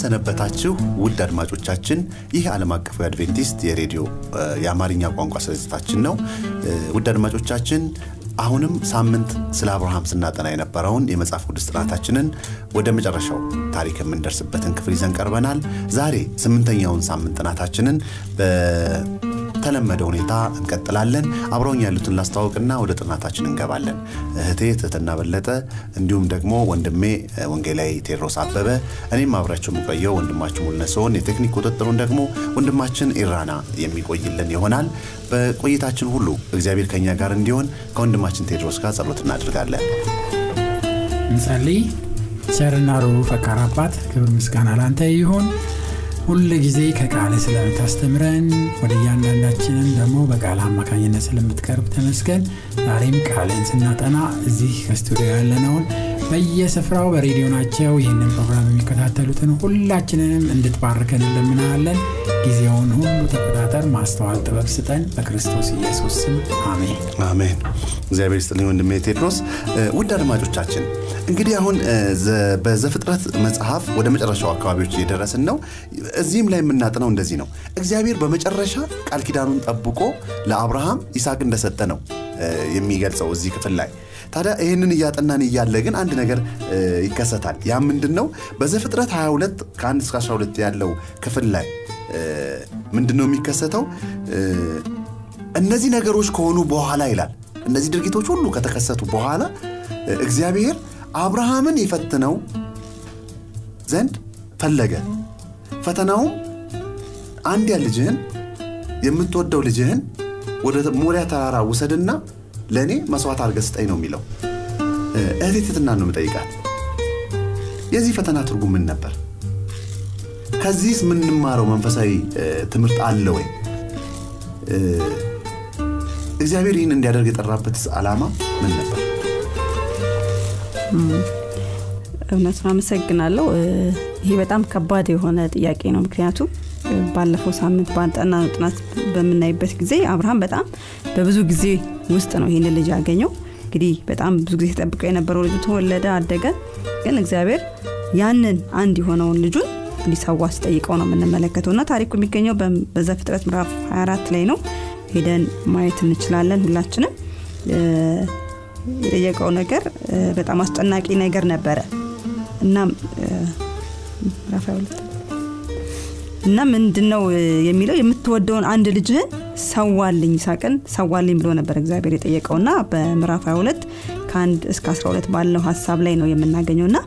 እንደምን ሰነበታችሁ ውድ አድማጮቻችን። ይህ ዓለም አቀፉ የአድቬንቲስት የሬዲዮ የአማርኛ ቋንቋ ስርጭታችን ነው። ውድ አድማጮቻችን አሁንም ሳምንት ስለ አብርሃም ስናጠና የነበረውን የመጽሐፍ ቅዱስ ጥናታችንን ወደ መጨረሻው ታሪክ የምንደርስበትን ክፍል ይዘን ቀርበናል። ዛሬ ስምንተኛውን ሳምንት ጥናታችንን በተለመደ ሁኔታ እንቀጥላለን። አብረውኝ ያሉትን ላስተዋወቅና ወደ ጥናታችን እንገባለን። እህቴ ትህትና በለጠ፣ እንዲሁም ደግሞ ወንድሜ ወንጌላዊ ቴድሮስ አበበ፣ እኔም አብራቸው የምቆየው ወንድማችን ሙልነ ሲሆን የቴክኒክ ቁጥጥሩን ደግሞ ወንድማችን ኢራና የሚቆይልን ይሆናል። በቆይታችን ሁሉ እግዚአብሔር ከኛ ጋር እንዲሆን ከወንድማችን ቴድሮስ ጋር ጸሎት እናደርጋለን። እንጸልይ። ቸርና ሩሩ ፈቃር አባት ክብር ምስጋና ላንተ ይሁን። ሁል ጊዜ ከቃል ስለምታስተምረን ወደ እያንዳንዳችንን ደግሞ በቃል አማካኝነት ስለምትቀርብ ተመስገን። ዛሬም ቃልን ስናጠና እዚህ ከስቱዲዮ ያለነውን በየስፍራው በሬዲዮ ናቸው ይህንን ፕሮግራም የሚከታተሉትን ሁላችንንም እንድትባርከን እንለምናለን። ጊዜውን ሁሉ ተቆጣጠር፣ ማስተዋል ጥበብ ስጠን። በክርስቶስ ኢየሱስ ስም አሜን አሜን። እግዚአብሔር ይስጥልኝ ወንድሜ ቴድሮስ። ውድ አድማጮቻችን እንግዲህ አሁን በዘፍጥረት መጽሐፍ ወደ መጨረሻው አካባቢዎች እየደረስን ነው። እዚህም ላይ የምናጥነው እንደዚህ ነው። እግዚአብሔር በመጨረሻ ቃል ኪዳኑን ጠብቆ ለአብርሃም ይስሐቅ እንደሰጠ ነው የሚገልጸው እዚህ ክፍል ላይ ታዲያ ይህንን እያጠናን እያለ ግን አንድ ነገር ይከሰታል። ያ ምንድን ነው? በዘፍጥረት 22 ከ1 እስከ 12 ያለው ክፍል ላይ ምንድን ነው የሚከሰተው? እነዚህ ነገሮች ከሆኑ በኋላ ይላል። እነዚህ ድርጊቶች ሁሉ ከተከሰቱ በኋላ እግዚአብሔር አብርሃምን ይፈትነው ዘንድ ፈለገ። ፈተናውም አንድያ ልጅህን የምትወደው ልጅህን ወደ ሞሪያ ተራራ ውሰድና ለእኔ መስዋዕት አድርገህ ስጠኝ ነው የሚለው። እህቴ ትህትና ነው የምጠይቃት። የዚህ ፈተና ትርጉም ምን ነበር? ከዚህስ የምንማረው መንፈሳዊ ትምህርት አለ ወይ? እግዚአብሔር ይህን እንዲያደርግ የጠራበትስ ዓላማ ምን ነበር? እውነቱን አመሰግናለሁ። ይሄ በጣም ከባድ የሆነ ጥያቄ ነው። ምክንያቱም ባለፈው ሳምንት ባጠናነው ጥናት በምናይበት ጊዜ አብርሃም በጣም በብዙ ጊዜ ውስጥ ነው ይህን ልጅ ያገኘው። እንግዲህ በጣም ብዙ ጊዜ ተጠብቀው የነበረው ልጁ ተወለደ፣ አደገ። ግን እግዚአብሔር ያንን አንድ የሆነውን ልጁን እንዲሰዋ ሲጠይቀው ነው የምንመለከተው እና ታሪኩ የሚገኘው በዘፍጥረት ምዕራፍ 24 ላይ ነው። ሄደን ማየት እንችላለን ሁላችንም። የጠየቀው ነገር በጣም አስጨናቂ ነገር ነበረ እና ምዕራፍ 22 እና ምንድን ነው የሚለው የምትወደውን አንድ ልጅህን ሰዋልኝ ይስሐቅን ሰዋልኝ ብሎ ነበር እግዚአብሔር የጠየቀው እና በምዕራፍ 22 ከአንድ እስከ 12 ባለው ሀሳብ ላይ ነው የምናገኘው እና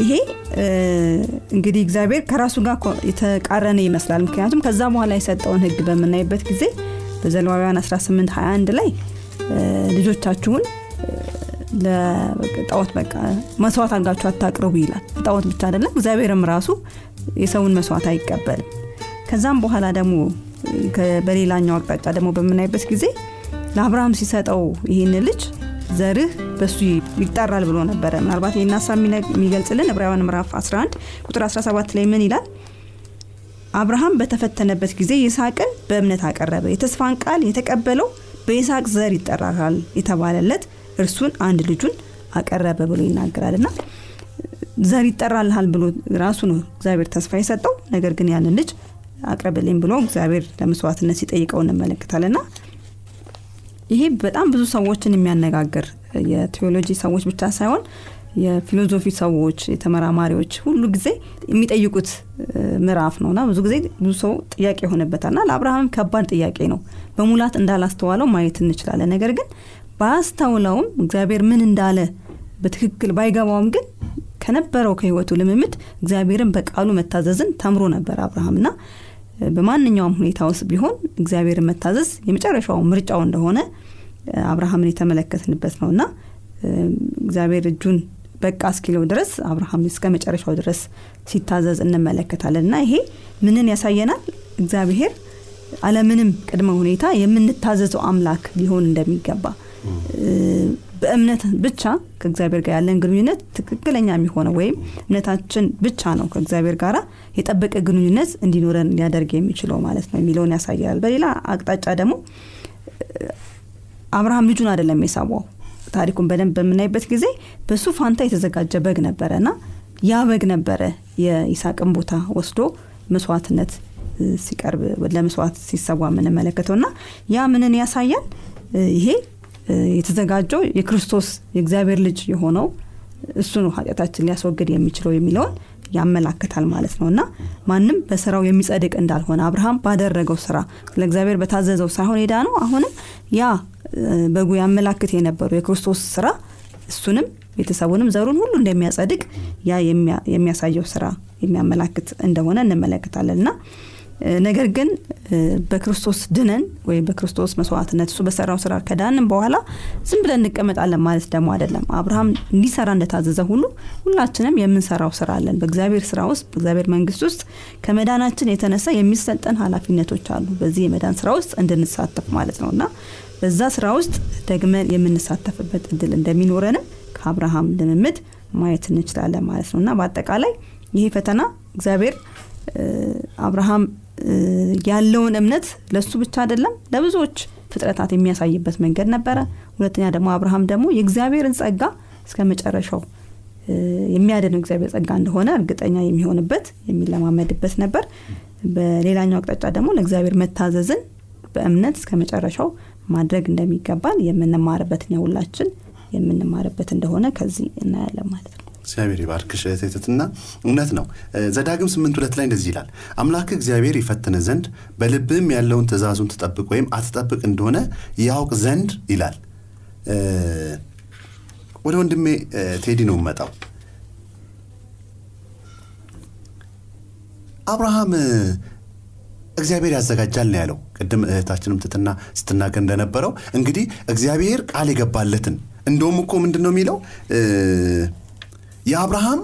ይሄ እንግዲህ እግዚአብሔር ከራሱ ጋር የተቃረነ ይመስላል። ምክንያቱም ከዛ በኋላ የሰጠውን ህግ በምናይበት ጊዜ በዘሌዋውያን 18 21 ላይ ልጆቻችሁን ለጣዖት በቃ መስዋዕት አድርጋችሁ አታቅርቡ ይላል። ጣዖት ብቻ አይደለም እግዚአብሔርም ራሱ የሰውን መስዋዕት አይቀበልም። ከዛም በኋላ ደግሞ በሌላኛው አቅጣጫ ደግሞ በምናይበት ጊዜ ለአብርሃም ሲሰጠው ይህን ልጅ ዘርህ በሱ ይጠራል ብሎ ነበረ። ምናልባት ይህን ሀሳብ የሚገልጽልን ዕብራውያን ምዕራፍ 11 ቁጥር 17 ላይ ምን ይላል? አብርሃም በተፈተነበት ጊዜ ይስሐቅን በእምነት አቀረበ። የተስፋን ቃል የተቀበለው በይስሐቅ ዘር ይጠራል የተባለለት እርሱን አንድ ልጁን አቀረበ ብሎ ይናገራል። እና ዘር ይጠራልሃል ብሎ ራሱ ነው እግዚአብሔር ተስፋ የሰጠው። ነገር ግን ያንን ልጅ አቅርብልኝ ብሎ እግዚአብሔር ለመስዋዕትነት ሲጠይቀው እንመለከታልና ይሄ በጣም ብዙ ሰዎችን የሚያነጋግር የቴዎሎጂ ሰዎች ብቻ ሳይሆን የፊሎዞፊ ሰዎች የተመራማሪዎች ሁሉ ጊዜ የሚጠይቁት ምዕራፍ ነውና ብዙ ጊዜ ብዙ ሰው ጥያቄ የሆነበታልና ለአብርሃም ከባድ ጥያቄ ነው። በሙላት እንዳላስተዋለው ማየት እንችላለን። ነገር ግን ባያስተውለውም እግዚአብሔር ምን እንዳለ በትክክል ባይገባውም ግን ከነበረው ከህይወቱ ልምምድ እግዚአብሔርን በቃሉ መታዘዝን ተምሮ ነበር አብርሃም እና በማንኛውም ሁኔታ ውስጥ ቢሆን እግዚአብሔርን መታዘዝ የመጨረሻው ምርጫው እንደሆነ አብርሃምን የተመለከትንበት ነው እና እግዚአብሔር እጁን በቃ እስኪለው ድረስ አብርሃም እስከ መጨረሻው ድረስ ሲታዘዝ እንመለከታለን። እና ይሄ ምንን ያሳየናል? እግዚአብሔር አለምንም ቅድመ ሁኔታ የምንታዘዘው አምላክ ሊሆን እንደሚገባ በእምነት ብቻ ከእግዚአብሔር ጋር ያለን ግንኙነት ትክክለኛ የሚሆነው ወይም እምነታችን ብቻ ነው ከእግዚአብሔር ጋር የጠበቀ ግንኙነት እንዲኖረን ሊያደርግ የሚችለው ማለት ነው የሚለውን ያሳያል። በሌላ አቅጣጫ ደግሞ አብርሃም ልጁን አይደለም የሳቧው ታሪኩን በደንብ በምናይበት ጊዜ በሱ ፋንታ የተዘጋጀ በግ ነበረ እና ያ በግ ነበረ የይስቅን ቦታ ወስዶ መስዋዕትነት ሲቀርብ ለመስዋዕት ሲሰዋ የምንመለከተው እና ያ ምንን ያሳያል? ይሄ የተዘጋጀው የክርስቶስ የእግዚአብሔር ልጅ የሆነው እሱ ነው ኃጢአታችን ሊያስወግድ የሚችለው የሚለውን ያመላክታል ማለት ነው። እና ማንም በስራው የሚጸድቅ እንዳልሆነ አብርሃም ባደረገው ስራ ለእግዚአብሔር በታዘዘው ሳይሆን ሄዳ ነው አሁንም ያ በጉ ያመላክት የነበረው የክርስቶስ ስራ እሱንም ቤተሰቡንም ዘሩን ሁሉ እንደሚያጸድቅ ያ የሚያሳየው ስራ የሚያመላክት እንደሆነ እንመለከታለን። እና ነገር ግን በክርስቶስ ድነን ወይም በክርስቶስ መስዋዕትነት እሱ በሰራው ስራ ከዳንም በኋላ ዝም ብለን እንቀመጣለን ማለት ደግሞ አይደለም። አብርሃም እንዲሰራ እንደታዘዘ ሁሉ ሁላችንም የምንሰራው ስራ አለን። በእግዚአብሔር ስራ ውስጥ በእግዚአብሔር መንግስት ውስጥ ከመዳናችን የተነሳ የሚሰጠን ኃላፊነቶች አሉ። በዚህ የመዳን ስራ ውስጥ እንድንሳተፍ ማለት ነው። እና በዛ ስራ ውስጥ ደግመን የምንሳተፍበት እድል እንደሚኖረንም ከአብርሃም ልምምድ ማየት እንችላለን ማለት ነው። እና በአጠቃላይ ይሄ ፈተና እግዚአብሔር አብርሃም ያለውን እምነት ለሱ ብቻ አይደለም ለብዙዎች ፍጥረታት የሚያሳይበት መንገድ ነበረ። ሁለተኛ ደግሞ አብርሃም ደግሞ የእግዚአብሔርን ጸጋ እስከ መጨረሻው የሚያድነው እግዚአብሔር ጸጋ እንደሆነ እርግጠኛ የሚሆንበት የሚለማመድበት ነበር። በሌላኛው አቅጣጫ ደግሞ ለእግዚአብሔር መታዘዝን በእምነት እስከ መጨረሻው ማድረግ እንደሚገባን የምንማርበት ሁላችን የምንማርበት እንደሆነ ከዚህ እናያለን ማለት ነው እግዚአብሔር ይባርክሽ እህቴትትና እውነት ነው። ዘዳግም ስምንት ሁለት ላይ እንደዚህ ይላል። አምላክ እግዚአብሔር ይፈትነ ዘንድ በልብም ያለውን ትእዛዙን ትጠብቅ ወይም አትጠብቅ እንደሆነ ያውቅ ዘንድ ይላል። ወደ ወንድሜ ቴዲ ነው መጣው አብርሃም እግዚአብሔር ያዘጋጃል ነው ያለው። ቅድም እህታችንም ትትና ስትናገር እንደነበረው እንግዲህ እግዚአብሔር ቃል የገባለትን። እንደውም እኮ ምንድን ነው የሚለው የአብርሃም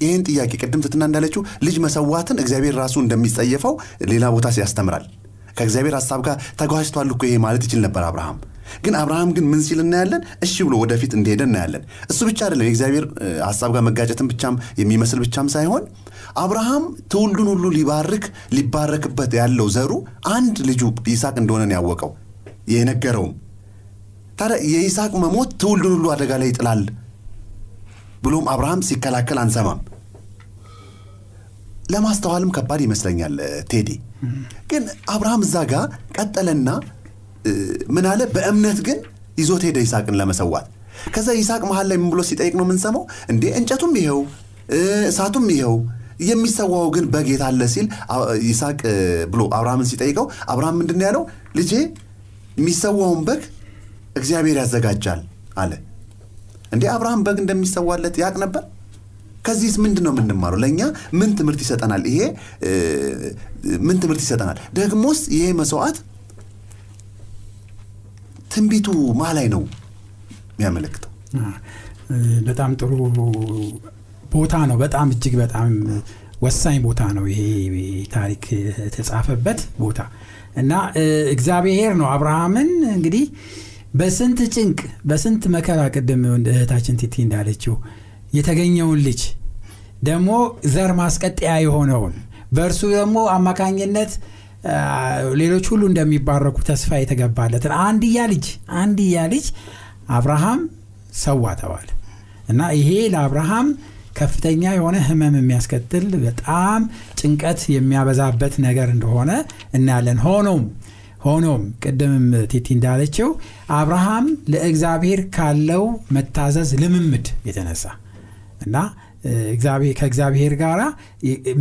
ይህን ጥያቄ ቅድም ትትና እንዳለችው ልጅ መሰዋትን እግዚአብሔር ራሱ እንደሚጸየፈው ሌላ ቦታ ያስተምራል ከእግዚአብሔር ሀሳብ ጋር ተጓጅቷል እኮ ይሄ ማለት ይችል ነበር አብርሃም። ግን አብርሃም ግን ምን ሲል እናያለን? እሺ ብሎ ወደፊት እንደሄደ እናያለን። እሱ ብቻ አይደለም የእግዚአብሔር ሀሳብ ጋር መጋጨትን ብቻም የሚመስል ብቻም ሳይሆን አብርሃም ትውልዱን ሁሉ ሊባርክ ሊባረክበት ያለው ዘሩ አንድ ልጁ ይስሐቅ እንደሆነ ያወቀው የነገረውም። ታዲያ የይስሐቅ መሞት ትውልዱን ሁሉ አደጋ ላይ ይጥላል ብሎም አብርሃም ሲከላከል አንሰማም። ለማስተዋልም ከባድ ይመስለኛል ቴዲ። ግን አብርሃም እዛ ጋር ቀጠለና ምን አለ? በእምነት ግን ይዞት ሄደ ይስሐቅን ለመሰዋት። ከዛ ይስሐቅ መሀል ላይ ምን ብሎ ሲጠይቅ ነው የምንሰማው? እንዴ እንጨቱም ይኸው እሳቱም ይኸው የሚሰዋው ግን የት አለ ሲል ይስሐቅ ብሎ አብርሃምን ሲጠይቀው አብርሃም ምንድን ያለው? ልጄ የሚሰዋውን በግ እግዚአብሔር ያዘጋጃል አለ እንዴ አብርሃም በግ እንደሚሰዋለት ያቅ ነበር? ከዚህስ ምንድን ነው የምንማረው? ለእኛ ምን ትምህርት ይሰጠናል? ይሄ ምን ትምህርት ይሰጠናል? ደግሞስ ይሄ መስዋዕት ትንቢቱ ማ ነው የሚያመለክተው። በጣም ጥሩ ቦታ ነው። በጣም እጅግ በጣም ወሳኝ ቦታ ነው ይሄ ታሪክ የተጻፈበት ቦታ። እና እግዚአብሔር ነው አብርሃምን እንግዲህ በስንት ጭንቅ በስንት መከራ ቅድም እህታችን ቲቲ እንዳለችው የተገኘውን ልጅ ደግሞ ዘር ማስቀጠያ የሆነውን በእርሱ ደግሞ አማካኝነት ሌሎች ሁሉ እንደሚባረኩ ተስፋ የተገባለትን አንድያ ልጅ አንድያ ልጅ አብርሃም ሰዋ ተባለ እና ይሄ ለአብርሃም ከፍተኛ የሆነ ህመም የሚያስከትል በጣም ጭንቀት የሚያበዛበት ነገር እንደሆነ እናያለን። ሆኖም ሆኖም ቅድምም ቲቲ እንዳለችው አብርሃም ለእግዚአብሔር ካለው መታዘዝ ልምምድ የተነሳ እና ከእግዚአብሔር ጋር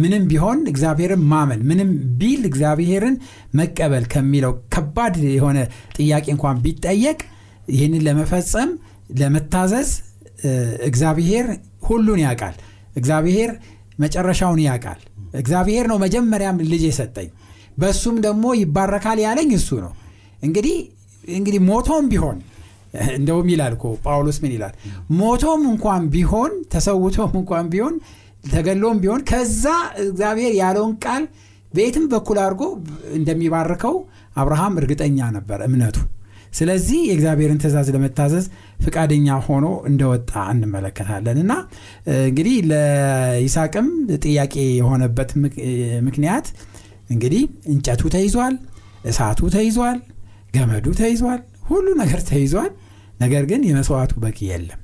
ምንም ቢሆን እግዚአብሔርን ማመን ምንም ቢል እግዚአብሔርን መቀበል ከሚለው ከባድ የሆነ ጥያቄ እንኳን ቢጠየቅ ይህንን ለመፈጸም ለመታዘዝ እግዚአብሔር ሁሉን ያውቃል። እግዚአብሔር መጨረሻውን ያውቃል። እግዚአብሔር ነው መጀመሪያም ልጅ የሰጠኝ በእሱም ደግሞ ይባረካል ያለኝ እሱ ነው። እንግዲህ እንግዲህ ሞቶም ቢሆን እንደውም ይላል እኮ ጳውሎስ ምን ይላል? ሞቶም እንኳን ቢሆን ተሰውቶም እንኳን ቢሆን ተገሎም ቢሆን ከዛ እግዚአብሔር ያለውን ቃል በየትም በኩል አድርጎ እንደሚባርከው አብርሃም እርግጠኛ ነበር እምነቱ። ስለዚህ የእግዚአብሔርን ትእዛዝ ለመታዘዝ ፍቃደኛ ሆኖ እንደወጣ እንመለከታለን። እና እንግዲህ ለይስቅም ጥያቄ የሆነበት ምክንያት እንግዲህ እንጨቱ ተይዟል እሳቱ ተይዟል ገመዱ ተይዟል ሁሉ ነገር ተይዟል። ነገር ግን የመስዋዕቱ በቂ የለም።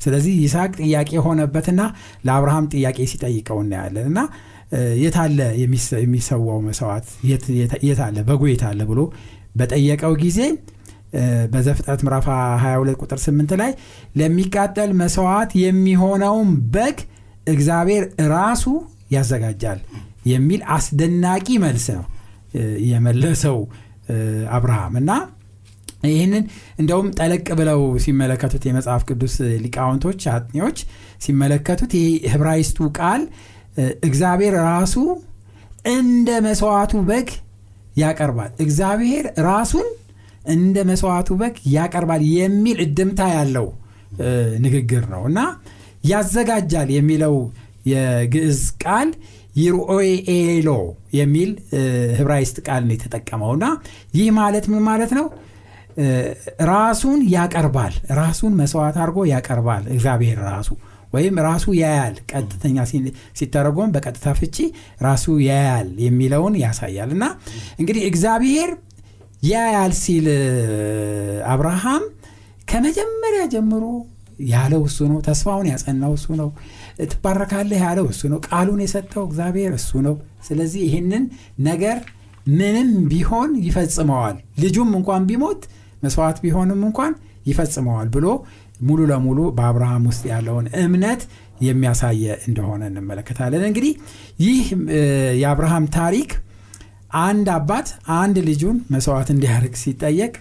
ስለዚህ ይስሐቅ ጥያቄ የሆነበትና ለአብርሃም ጥያቄ ሲጠይቀው እናያለን እና የታለ የሚሰዋው መስዋዕት? የታለ በጉ የታለ ብሎ በጠየቀው ጊዜ በዘፍጥረት ምዕራፍ 22 ቁጥር 8 ላይ ለሚቃጠል መስዋዕት የሚሆነውን በግ እግዚአብሔር ራሱ ያዘጋጃል የሚል አስደናቂ መልስ ነው የመለሰው አብርሃም እና ይህንን እንደውም ጠለቅ ብለው ሲመለከቱት የመጽሐፍ ቅዱስ ሊቃውንቶች አጥኚዎች ሲመለከቱት ይህ ህብራይስቱ ቃል እግዚአብሔር ራሱ እንደ መስዋዕቱ በግ ያቀርባል። እግዚአብሔር ራሱን እንደ መስዋዕቱ በግ ያቀርባል የሚል እድምታ ያለው ንግግር ነው እና ያዘጋጃል የሚለው የግዕዝ ቃል ይርኦኤሎ የሚል ህብራይስጥ ቃል ነው የተጠቀመውና ይህ ማለት ምን ማለት ነው? ራሱን ያቀርባል። ራሱን መስዋዕት አድርጎ ያቀርባል። እግዚአብሔር ራሱ ወይም ራሱ ያያል። ቀጥተኛ ሲተረጎም በቀጥታ ፍቺ ራሱ ያያል የሚለውን ያሳያል። እና እንግዲህ እግዚአብሔር ያያል ሲል አብርሃም ከመጀመሪያ ጀምሮ ያለው እሱ ነው። ተስፋውን ያጸናው እሱ ነው። ትባረካለህ ያለው እሱ ነው። ቃሉን የሰጠው እግዚአብሔር እሱ ነው። ስለዚህ ይህንን ነገር ምንም ቢሆን ይፈጽመዋል። ልጁም እንኳን ቢሞት መስዋዕት ቢሆንም እንኳን ይፈጽመዋል ብሎ ሙሉ ለሙሉ በአብርሃም ውስጥ ያለውን እምነት የሚያሳየ እንደሆነ እንመለከታለን። እንግዲህ ይህ የአብርሃም ታሪክ አንድ አባት አንድ ልጁን መስዋዕት እንዲያደርግ ሲጠየቅ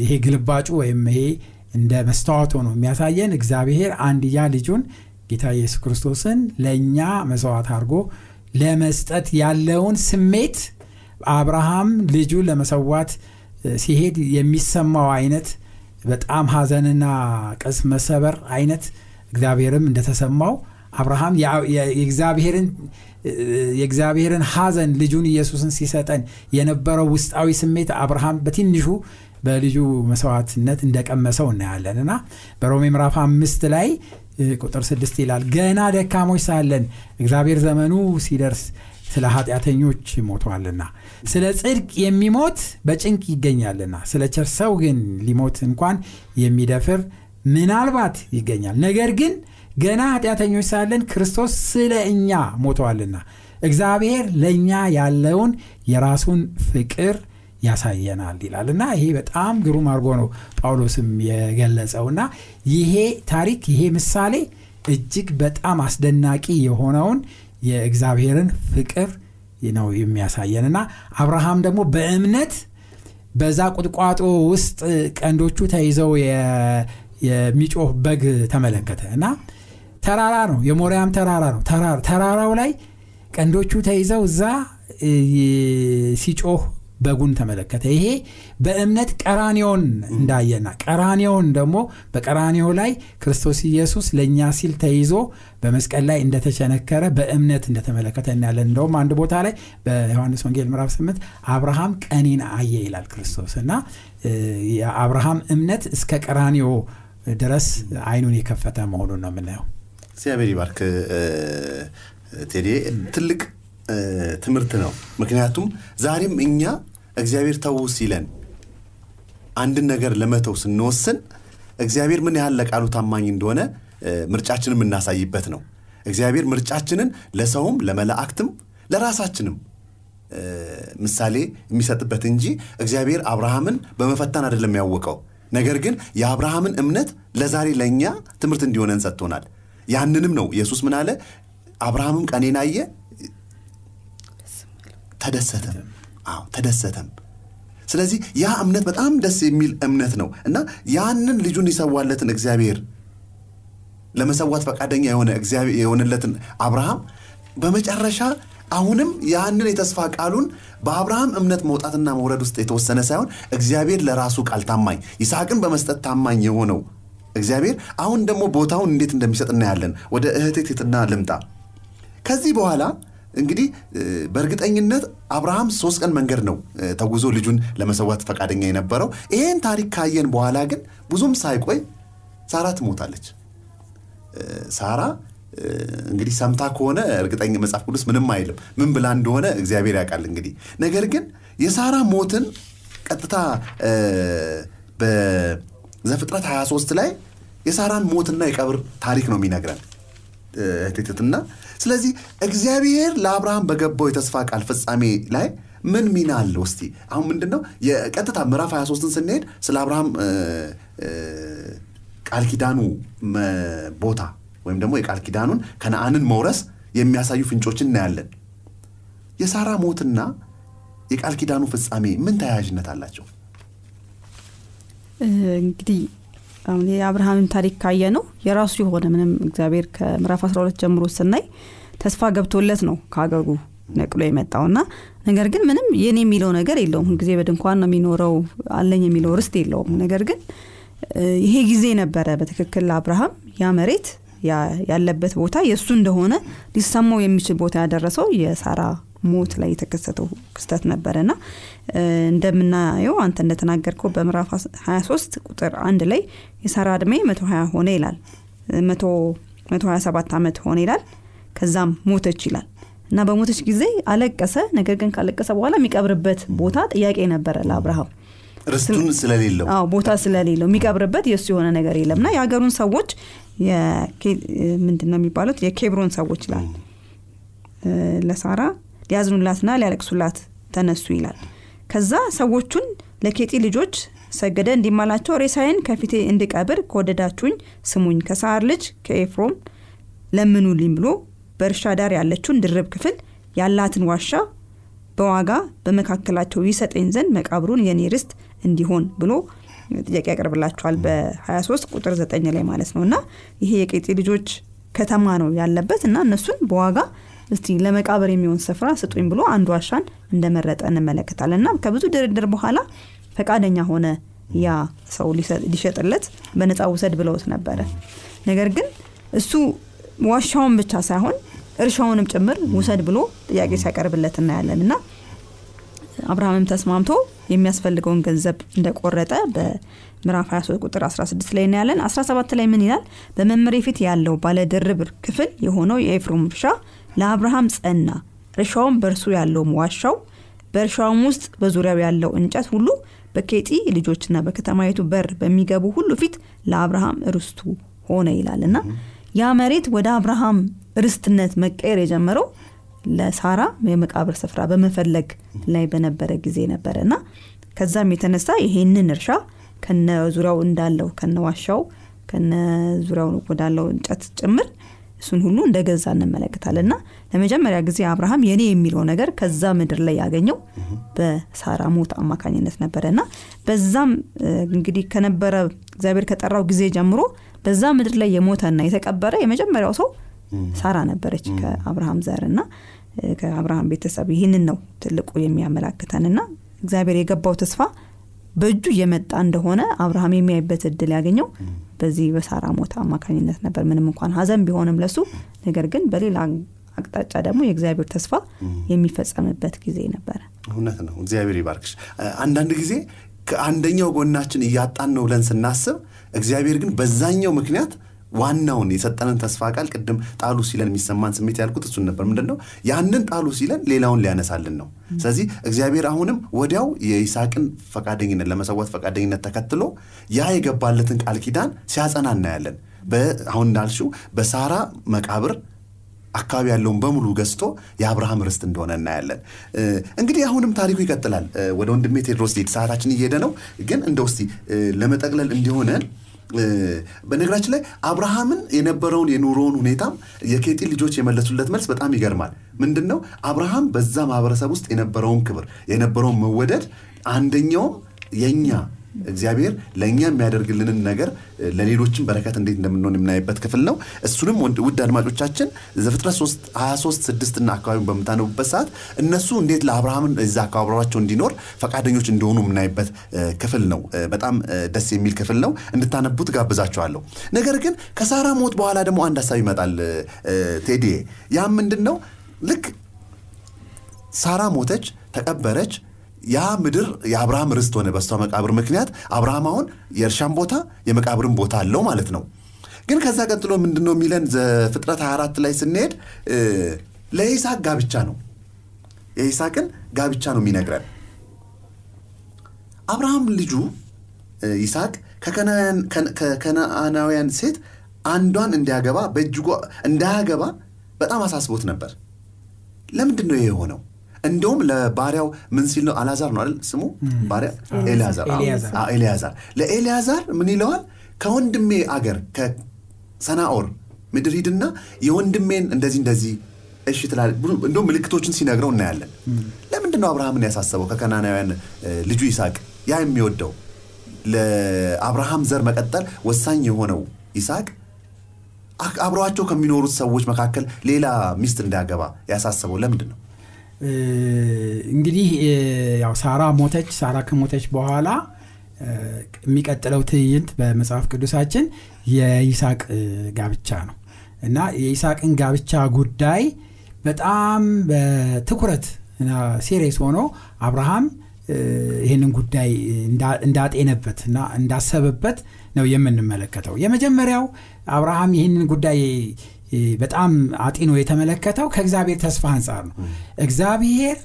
ይሄ ግልባጩ ወይም ይሄ እንደ መስታወት ሆኖ የሚያሳየን እግዚአብሔር አንድያ ልጁን ጌታ ኢየሱስ ክርስቶስን ለእኛ መስዋዕት አድርጎ ለመስጠት ያለውን ስሜት አብርሃም ልጁን ለመሰዋት ሲሄድ የሚሰማው አይነት በጣም ሀዘንና ቅስ መሰበር አይነት እግዚአብሔርም እንደተሰማው አብርሃም የእግዚአብሔርን ሀዘን ልጁን ኢየሱስን ሲሰጠን የነበረው ውስጣዊ ስሜት አብርሃም በትንሹ በልጁ መስዋዕትነት እንደቀመሰው እናያለን። እና በሮሜ ምዕራፍ አምስት ላይ ቁጥር ስድስት ይላል ገና ደካሞች ሳለን እግዚአብሔር ዘመኑ ሲደርስ ስለ ኃጢአተኞች ሞቷልና ስለ ጽድቅ የሚሞት በጭንቅ ይገኛልና ስለ ቸር ግን ሊሞት እንኳን የሚደፍር ምናልባት ይገኛል። ነገር ግን ገና ኃጢአተኞች ሳለን ክርስቶስ ስለ እኛ ሞተዋልና እግዚአብሔር ለእኛ ያለውን የራሱን ፍቅር ያሳየናል ይላል። እና ይሄ በጣም ግሩም አድርጎ ነው ጳውሎስም የገለጸው። እና ይሄ ታሪክ ይሄ ምሳሌ እጅግ በጣም አስደናቂ የሆነውን የእግዚአብሔርን ፍቅር ነው የሚያሳየን። እና አብርሃም ደግሞ በእምነት በዛ ቁጥቋጦ ውስጥ ቀንዶቹ ተይዘው የሚጮህ በግ ተመለከተ። እና ተራራ ነው የሞሪያም ተራራ ነው። ተራራው ላይ ቀንዶቹ ተይዘው እዛ ሲጮህ በጉን ተመለከተ። ይሄ በእምነት ቀራኒዮን እንዳየና ቀራኒዮን ደግሞ በቀራኒዮ ላይ ክርስቶስ ኢየሱስ ለእኛ ሲል ተይዞ በመስቀል ላይ እንደተቸነከረ በእምነት እንደተመለከተ እናያለን። እንደውም አንድ ቦታ ላይ በዮሐንስ ወንጌል ምዕራፍ 8 አብርሃም ቀኔን አየ ይላል ክርስቶስ እና የአብርሃም እምነት እስከ ቀራኒዮ ድረስ አይኑን የከፈተ መሆኑን ነው የምናየው። እግዚአብሔር ይባርክ። ቴዲ ትልቅ ትምህርት ነው። ምክንያቱም ዛሬም እኛ እግዚአብሔር ተዉ ሲለን አንድን ነገር ለመተው ስንወስን እግዚአብሔር ምን ያህል ለቃሉ ታማኝ እንደሆነ ምርጫችንን የምናሳይበት ነው። እግዚአብሔር ምርጫችንን ለሰውም ለመላእክትም ለራሳችንም ምሳሌ የሚሰጥበት እንጂ እግዚአብሔር አብርሃምን በመፈተን አይደለም ያወቀው። ነገር ግን የአብርሃምን እምነት ለዛሬ ለእኛ ትምህርት እንዲሆነን ሰጥቶናል። ያንንም ነው። ኢየሱስ ምን አለ? አብርሃምም ቀኔን አየ ተደሰተም አዎ ተደሰተም ስለዚህ ያ እምነት በጣም ደስ የሚል እምነት ነው እና ያንን ልጁን ይሰዋለትን እግዚአብሔር ለመሰዋት ፈቃደኛ የሆነ የሆነለትን አብርሃም በመጨረሻ አሁንም ያንን የተስፋ ቃሉን በአብርሃም እምነት መውጣትና መውረድ ውስጥ የተወሰነ ሳይሆን እግዚአብሔር ለራሱ ቃል ታማኝ ይስሐቅን በመስጠት ታማኝ የሆነው እግዚአብሔር አሁን ደግሞ ቦታውን እንዴት እንደሚሰጥ እናያለን። ወደ እህቴ ቴትና ልምጣ። ከዚህ በኋላ እንግዲህ በእርግጠኝነት አብርሃም ሶስት ቀን መንገድ ነው ተጉዞ ልጁን ለመሰዋት ፈቃደኛ የነበረው። ይሄን ታሪክ ካየን በኋላ ግን ብዙም ሳይቆይ ሳራ ትሞታለች። ሳራ እንግዲህ ሰምታ ከሆነ እርግጠኛ መጽሐፍ ቅዱስ ምንም አይልም፣ ምን ብላ እንደሆነ እግዚአብሔር ያውቃል። እንግዲህ ነገር ግን የሳራ ሞትን ቀጥታ በዘፍጥረት 23 ላይ የሳራን ሞትና የቀብር ታሪክ ነው የሚነግረን ትትና ስለዚህ እግዚአብሔር ለአብርሃም በገባው የተስፋ ቃል ፍጻሜ ላይ ምን ሚና አለው? እስቲ አሁን ምንድን ነው የቀጥታ ምዕራፍ 23ን ስንሄድ ስለ አብርሃም ቃል ኪዳኑ ቦታ ወይም ደግሞ የቃል ኪዳኑን ከነአንን መውረስ የሚያሳዩ ፍንጮችን እናያለን። የሳራ ሞትና የቃል ኪዳኑ ፍጻሜ ምን ተያያዥነት አላቸው? እንግዲህ የአብርሃምን ታሪክ ካየ ነው የራሱ የሆነ ምንም እግዚአብሔር ከምዕራፍ 12 ጀምሮ ስናይ ተስፋ ገብቶለት ነው ከሀገሩ ነቅሎ የመጣውና ነገር ግን ምንም የኔ የሚለው ነገር የለውም። ሁልጊዜ በድንኳን ነው የሚኖረው አለኝ የሚለው ርስት የለውም። ነገር ግን ይሄ ጊዜ ነበረ በትክክል ለአብርሃም ያ መሬት ያለበት ቦታ የእሱ እንደሆነ ሊሰማው የሚችል ቦታ ያደረሰው የሳራ ሞት ላይ የተከሰተው ክስተት ነበረ ና እንደምናየው አንተ እንደተናገርከው በምዕራፍ 23 ቁጥር አንድ ላይ የሳራ እድሜ 120 ሆነ ይላል። 127 ዓመት ሆነ ይላል። ከዛም ሞተች ይላል። እና በሞተች ጊዜ አለቀሰ። ነገር ግን ካለቀሰ በኋላ የሚቀብርበት ቦታ ጥያቄ ነበረ ለአብርሃም። ርስቱን ስለሌለው። አዎ ቦታ ስለሌለው። የሚቀብርበት የእሱ የሆነ ነገር የለም። እና የሀገሩን ሰዎች ምንድን ነው የሚባሉት? የኬብሮን ሰዎች ይላል። ለሳራ ሊያዝኑላትና ሊያለቅሱላት ተነሱ ይላል። ከዛ ሰዎቹን ለኬጢ ልጆች ሰገደ። እንዲህም አላቸው ሬሳዬን ከፊቴ እንድቀብር ከወደዳችሁኝ ስሙኝ። ከሰዓር ልጅ ከኤፍሮን ለምኑልኝ ብሎ በእርሻ ዳር ያለችውን ድርብ ክፍል ያላትን ዋሻ በዋጋ በመካከላቸው ይሰጠኝ ዘንድ መቃብሩን የኔ ርስት እንዲሆን ብሎ ጥያቄ ያቀርብላቸዋል በ23 ቁጥር 9 ላይ ማለት ነው። እና ይሄ የኬጢ ልጆች ከተማ ነው ያለበት እና እነሱን በዋጋ እስቲ ለመቃብር የሚሆን ስፍራ ስጡኝ ብሎ አንድ ዋሻን እንደመረጠ እንመለከታለን። እና ከብዙ ድርድር በኋላ ፈቃደኛ ሆነ ያ ሰው ሊሸጥለት በነፃ ውሰድ ብለውት ነበረ። ነገር ግን እሱ ዋሻውን ብቻ ሳይሆን እርሻውንም ጭምር ውሰድ ብሎ ጥያቄ ሲያቀርብለት እናያለን። እና አብርሃምም ተስማምቶ የሚያስፈልገውን ገንዘብ እንደቆረጠ በምዕራፍ 23 ቁጥር 16 ላይ እናያለን። 17 ላይ ምን ይላል? በመምሬ ፊት ያለው ባለድርብ ክፍል የሆነው የኤፍሮም እርሻ ለአብርሃም ጸና። እርሻውም በእርሱ ያለውም ዋሻው በእርሻውም ውስጥ በዙሪያው ያለው እንጨት ሁሉ በኬጢ ልጆችና በከተማይቱ በር በሚገቡ ሁሉ ፊት ለአብርሃም ርስቱ ሆነ ይላል እና ያ መሬት ወደ አብርሃም ርስትነት መቀየር የጀመረው ለሳራ የመቃብር ስፍራ በመፈለግ ላይ በነበረ ጊዜ ነበረ እና ከዛም የተነሳ ይሄንን እርሻ ከነ ዙሪያው እንዳለው ከነ ዋሻው ከነ ዙሪያው ወዳለው እንጨት ጭምር እሱን ሁሉ እንደገዛ እንመለከታለን። እና ለመጀመሪያ ጊዜ አብርሃም የኔ የሚለው ነገር ከዛ ምድር ላይ ያገኘው በሳራ ሞት አማካኝነት ነበረ። እና በዛም እንግዲህ ከነበረ እግዚአብሔር ከጠራው ጊዜ ጀምሮ በዛ ምድር ላይ የሞተና የተቀበረ የመጀመሪያው ሰው ሳራ ነበረች ከአብርሃም ዘር። እና ከአብርሃም ቤተሰብ ይህንን ነው ትልቁ የሚያመላክተን። እና እግዚአብሔር የገባው ተስፋ በእጁ እየመጣ እንደሆነ አብርሃም የሚያይበት እድል ያገኘው በዚህ በሳራ ሞት አማካኝነት ነበር። ምንም እንኳን ሀዘን ቢሆንም ለሱ ነገር ግን በሌላ አቅጣጫ ደግሞ የእግዚአብሔር ተስፋ የሚፈጸምበት ጊዜ ነበረ እውነት ነው። እግዚአብሔር ይባርክሽ። አንዳንድ ጊዜ ከአንደኛው ጎናችን እያጣን ነው ብለን ስናስብ እግዚአብሔር ግን በዛኛው ምክንያት ዋናውን የሰጠንን ተስፋ ቃል ቅድም ጣሉ ሲለን የሚሰማን ስሜት ያልኩት እሱን ነበር። ምንድን ነው ያንን ጣሉ ሲለን ሌላውን ሊያነሳልን ነው። ስለዚህ እግዚአብሔር አሁንም ወዲያው የይስሐቅን ፈቃደኝነት ለመሰዋት ፈቃደኝነት ተከትሎ ያ የገባለትን ቃል ኪዳን ሲያጸና እናያለን። አሁን እንዳልሽው በሳራ መቃብር አካባቢ ያለውን በሙሉ ገዝቶ የአብርሃም ርስት እንደሆነ እናያለን። እንግዲህ አሁንም ታሪኩ ይቀጥላል። ወደ ወንድሜ ቴድሮስ ሊድ ሰዓታችን እየሄደ ነው። ግን እንደ ውስቲ ለመጠቅለል እንዲሆነን በነገራችን ላይ አብርሃምን የነበረውን የኑሮውን ሁኔታም የኬጢ ልጆች የመለሱለት መልስ በጣም ይገርማል። ምንድን ነው አብርሃም በዛ ማህበረሰብ ውስጥ የነበረውን ክብር የነበረውን መወደድ አንደኛውም የኛ እግዚአብሔር ለእኛ የሚያደርግልንን ነገር ለሌሎችም በረከት እንዴት እንደምንሆን የምናይበት ክፍል ነው። እሱንም ውድ አድማጮቻችን ዘፍጥረት 3 23 6 እና አካባቢ በምታነቡበት ሰዓት እነሱ እንዴት ለአብርሃምን እዛ አካባቢቸው እንዲኖር ፈቃደኞች እንደሆኑ የምናይበት ክፍል ነው። በጣም ደስ የሚል ክፍል ነው። እንድታነቡት ጋብዛቸዋለሁ ነገር ግን ከሳራ ሞት በኋላ ደግሞ አንድ ሀሳብ ይመጣል። ቴዲ ያም ምንድን ነው ልክ ሳራ ሞተች ተቀበረች ያ ምድር የአብርሃም ርስት ሆነ በስቷ መቃብር ምክንያት አብርሃም አሁን የእርሻን ቦታ የመቃብርን ቦታ አለው ማለት ነው። ግን ከዛ ቀጥሎ ምንድን ነው የሚለን? ዘፍጥረት 24 ላይ ስንሄድ ለይስሐቅ ጋብቻ ነው። የይስሐቅን ጋብቻ ነው የሚነግረን። አብርሃም ልጁ ይስሐቅ ከከነአናውያን ሴት አንዷን እንዲያገባ በእጅጉ እንዳያገባ በጣም አሳስቦት ነበር። ለምንድን ነው የሆነው እንደውም ለባሪያው ምን ሲል ነው? አልዓዛር ነው አይደል ስሙ? ባሪያ? ኤልያዛር። ለኤልያዛር ምን ይለዋል? ከወንድሜ አገር ከሰናኦር ምድር ሂድና የወንድሜን እንደዚህ እንደዚህ እሺ ትላል እንደውም ምልክቶችን ሲነግረው እናያለን። ለምንድን ነው አብርሃምን ያሳሰበው? ከከናናውያን ልጁ ይስሐቅ። ያ የሚወደው ለአብርሃም ዘር መቀጠል ወሳኝ የሆነው ይስሐቅ አብረዋቸው ከሚኖሩት ሰዎች መካከል ሌላ ሚስት እንዳያገባ ያሳሰበው ለምንድን ነው እንግዲህ ያው ሳራ ሞተች። ሳራ ከሞተች በኋላ የሚቀጥለው ትዕይንት በመጽሐፍ ቅዱሳችን የይስሐቅ ጋብቻ ነው። እና የይስሐቅን ጋብቻ ጉዳይ በጣም በትኩረት ሴሬስ ሆኖ አብርሃም ይህንን ጉዳይ እንዳጤነበት እና እንዳሰበበት ነው የምንመለከተው። የመጀመሪያው አብርሃም ይህንን ጉዳይ በጣም አጢኖ የተመለከተው ከእግዚአብሔር ተስፋ አንጻር ነው። እግዚአብሔር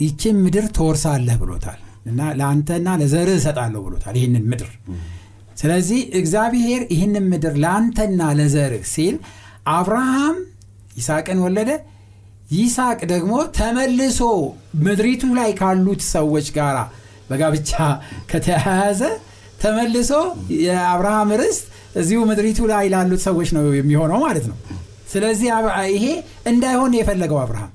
ይችን ምድር ትወርሳለህ ብሎታል እና ለአንተና ለዘርህ እሰጣለሁ ብሎታል ይህንን ምድር። ስለዚህ እግዚአብሔር ይህንን ምድር ለአንተና ለዘርህ ሲል አብርሃም ይስሐቅን ወለደ። ይስሐቅ ደግሞ ተመልሶ ምድሪቱ ላይ ካሉት ሰዎች ጋር በጋብቻ ከተያያዘ ተመልሶ የአብርሃም ርስት እዚሁ ምድሪቱ ላይ ላሉት ሰዎች ነው የሚሆነው ማለት ነው። ስለዚህ ይሄ እንዳይሆን የፈለገው አብርሃም።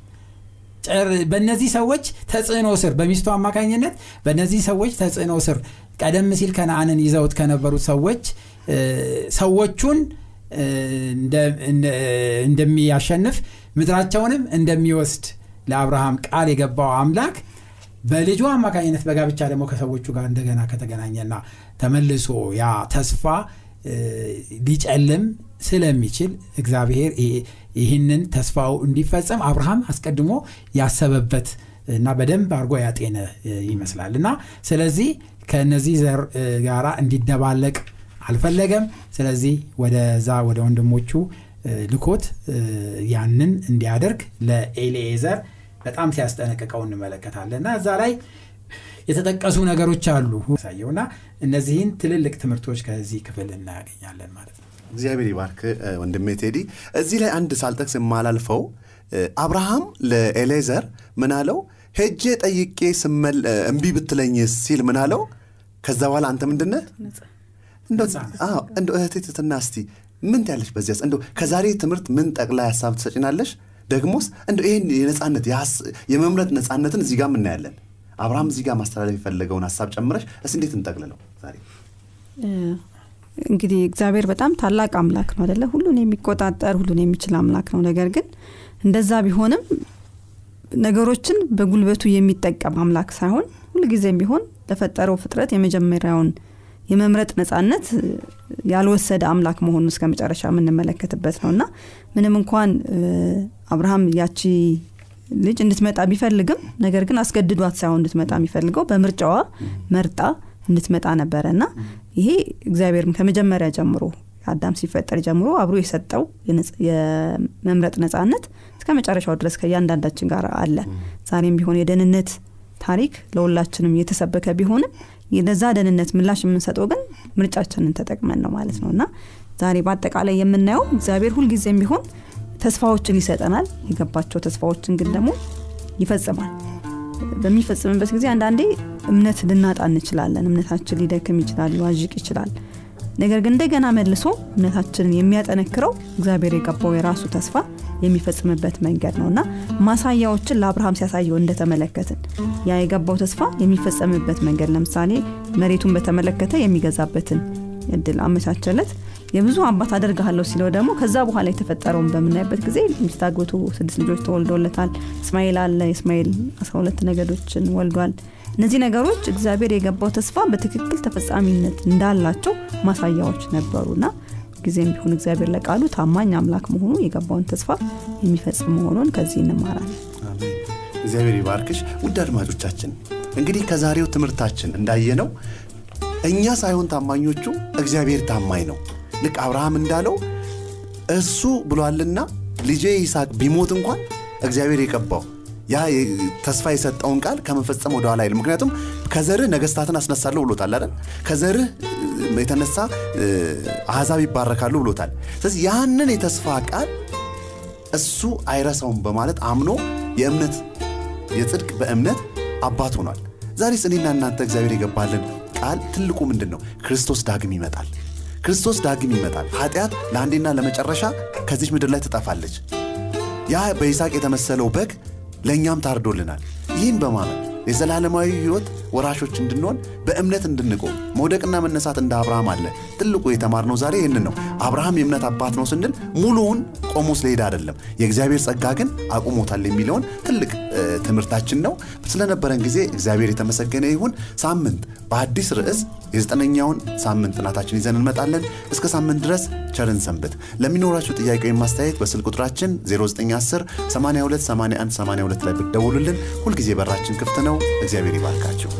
በእነዚህ ሰዎች ተጽዕኖ ስር በሚስቱ አማካኝነት በእነዚህ ሰዎች ተጽዕኖ ስር ቀደም ሲል ከነአንን ይዘውት ከነበሩት ሰዎች ሰዎቹን እንደሚያሸንፍ ምድራቸውንም እንደሚወስድ ለአብርሃም ቃል የገባው አምላክ በልጁ አማካኝነት በጋብቻ ደግሞ ከሰዎቹ ጋር እንደገና ከተገናኘና ተመልሶ ያ ተስፋ ሊጨልም ስለሚችል እግዚአብሔር ይህንን ተስፋው እንዲፈጸም አብርሃም አስቀድሞ ያሰበበት እና በደንብ አድርጎ ያጤነ ይመስላል። እና ስለዚህ ከነዚህ ዘር ጋራ እንዲደባለቅ አልፈለገም። ስለዚህ ወደዛ ወደ ወንድሞቹ ልኮት ያንን እንዲያደርግ ለኤሌዘር በጣም ሲያስጠነቅቀው እንመለከታለን። እና እዛ ላይ የተጠቀሱ ነገሮች አሉ። ሳየው እና እነዚህን ትልልቅ ትምህርቶች ከዚህ ክፍል እናያገኛለን ማለት ነው። እግዚአብሔር ይባርክ ወንድሜ ቴዲ። እዚህ ላይ አንድ ሳልጠቅስ የማላልፈው አብርሃም ለኤሌዘር ምን አለው? ሄጄ ጠይቄ ስመል እምቢ ብትለኝ ሲል ምን አለው? ከዛ በኋላ አንተ ምንድነ እንደ እህቴ ትትና እስቲ ምን ያለሽ በዚያስ? እንደ ከዛሬ ትምህርት ምን ጠቅላይ ሀሳብ ትሰጭናለሽ? ደግሞስ እንደ ይህን የነጻነት የመምረጥ ነጻነትን እዚህ ጋር እናያለን አብርሃም እዚህ ጋር ማስተላለፍ የፈለገውን ሀሳብ ጨምረሽ እስ እንዴት እንጠቅልለው ዛሬ? እንግዲህ እግዚአብሔር በጣም ታላቅ አምላክ ነው አደለ ሁሉን የሚቆጣጠር ሁሉን የሚችል አምላክ ነው። ነገር ግን እንደዛ ቢሆንም ነገሮችን በጉልበቱ የሚጠቀም አምላክ ሳይሆን ሁልጊዜም ቢሆን ለፈጠረው ፍጥረት የመጀመሪያውን የመምረጥ ነጻነት ያልወሰደ አምላክ መሆኑን እስከ መጨረሻ የምንመለከትበት ነው። እና ምንም እንኳን አብርሃም ያቺ ልጅ እንድትመጣ ቢፈልግም ነገር ግን አስገድዷት ሳይሆን እንድትመጣ የሚፈልገው በምርጫዋ መርጣ እንድትመጣ ነበረ። እና ይሄ እግዚአብሔርም ከመጀመሪያ ጀምሮ አዳም ሲፈጠር ጀምሮ አብሮ የሰጠው የመምረጥ ነጻነት እስከ መጨረሻው ድረስ ከእያንዳንዳችን ጋር አለ። ዛሬም ቢሆን የደህንነት ታሪክ ለሁላችንም እየተሰበከ ቢሆንም ለዛ ደህንነት ምላሽ የምንሰጠው ግን ምርጫችንን ተጠቅመን ነው ማለት ነው። እና ዛሬ በአጠቃላይ የምናየው እግዚአብሔር ሁልጊዜም ቢሆን ተስፋዎችን ይሰጠናል። የገባቸው ተስፋዎችን ግን ደግሞ ይፈጽማል። በሚፈጽምበት ጊዜ አንዳንዴ እምነት ልናጣ እንችላለን። እምነታችን ሊደክም ይችላል ሊዋዥቅ ይችላል። ነገር ግን እንደገና መልሶ እምነታችንን የሚያጠነክረው እግዚአብሔር የገባው የራሱ ተስፋ የሚፈጽምበት መንገድ ነው እና ማሳያዎችን ለአብርሃም ሲያሳየው እንደተመለከትን ያ የገባው ተስፋ የሚፈጸምበት መንገድ ለምሳሌ መሬቱን በተመለከተ የሚገዛበትን እድል አመቻቸለት የብዙ አባት አደርግሃለሁ ሲለው ደግሞ ከዛ በኋላ የተፈጠረውን በምናይበት ጊዜ ሚስት ስድስት ልጆች ተወልዶለታል። እስማኤል አለ። እስማኤል 12 ነገዶችን ወልዷል። እነዚህ ነገሮች እግዚአብሔር የገባው ተስፋ በትክክል ተፈጻሚነት እንዳላቸው ማሳያዎች ነበሩና ጊዜም ቢሆን እግዚአብሔር ለቃሉ ታማኝ አምላክ መሆኑ የገባውን ተስፋ የሚፈጽም መሆኑን ከዚህ እንማራለን። እግዚአብሔር ይባርክሽ። ውድ አድማጮቻችን እንግዲህ ከዛሬው ትምህርታችን እንዳየነው እኛ ሳይሆን ታማኞቹ እግዚአብሔር ታማኝ ነው ልክ አብርሃም እንዳለው እሱ ብሏልና ልጄ ይስሐቅ ቢሞት እንኳን እግዚአብሔር የቀባው ያ ተስፋ የሰጠውን ቃል ከመፈጸም ወደ ኋላ ምክንያቱም ከዘርህ ነገስታትን አስነሳለሁ ብሎታል አይደል? ከዘርህ የተነሳ አሕዛብ ይባረካሉ ብሎታል። ስለዚህ ያንን የተስፋ ቃል እሱ አይረሳውም በማለት አምኖ የእምነት የጽድቅ በእምነት አባት ሆኗል። ዛሬስ እኔና እናንተ እግዚአብሔር የገባልን ቃል ትልቁ ምንድን ነው ክርስቶስ ዳግም ይመጣል ክርስቶስ ዳግም ይመጣል። ኃጢአት ለአንዴና ለመጨረሻ ከዚች ምድር ላይ ትጠፋለች። ያ በይስሐቅ የተመሰለው በግ ለእኛም ታርዶልናል። ይህን በማመን የዘላለማዊ ህይወት ወራሾች እንድንሆን በእምነት እንድንቆም መውደቅና መነሳት እንደ አብርሃም አለ። ትልቁ የተማርነው ዛሬ ይህንን ነው። አብርሃም የእምነት አባት ነው ስንል ሙሉውን ቆሞ ስለሄደ አይደለም። የእግዚአብሔር ጸጋ ግን አቁሞታል የሚለውን ትልቅ ትምህርታችን ነው። ስለነበረን ጊዜ እግዚአብሔር የተመሰገነ ይሁን። ሳምንት በአዲስ ርዕስ የዘጠነኛውን ሳምንት ጥናታችን ይዘን እንመጣለን። እስከ ሳምንት ድረስ ቸርን ሰንብት። ለሚኖራችሁ ጥያቄ ወይም ማስተያየት በስልክ ቁጥራችን 0910 82 81 82 ላይ ብትደውሉልን ሁልጊዜ በራችን ክፍት ነው። እግዚአብሔር ይባርካችሁ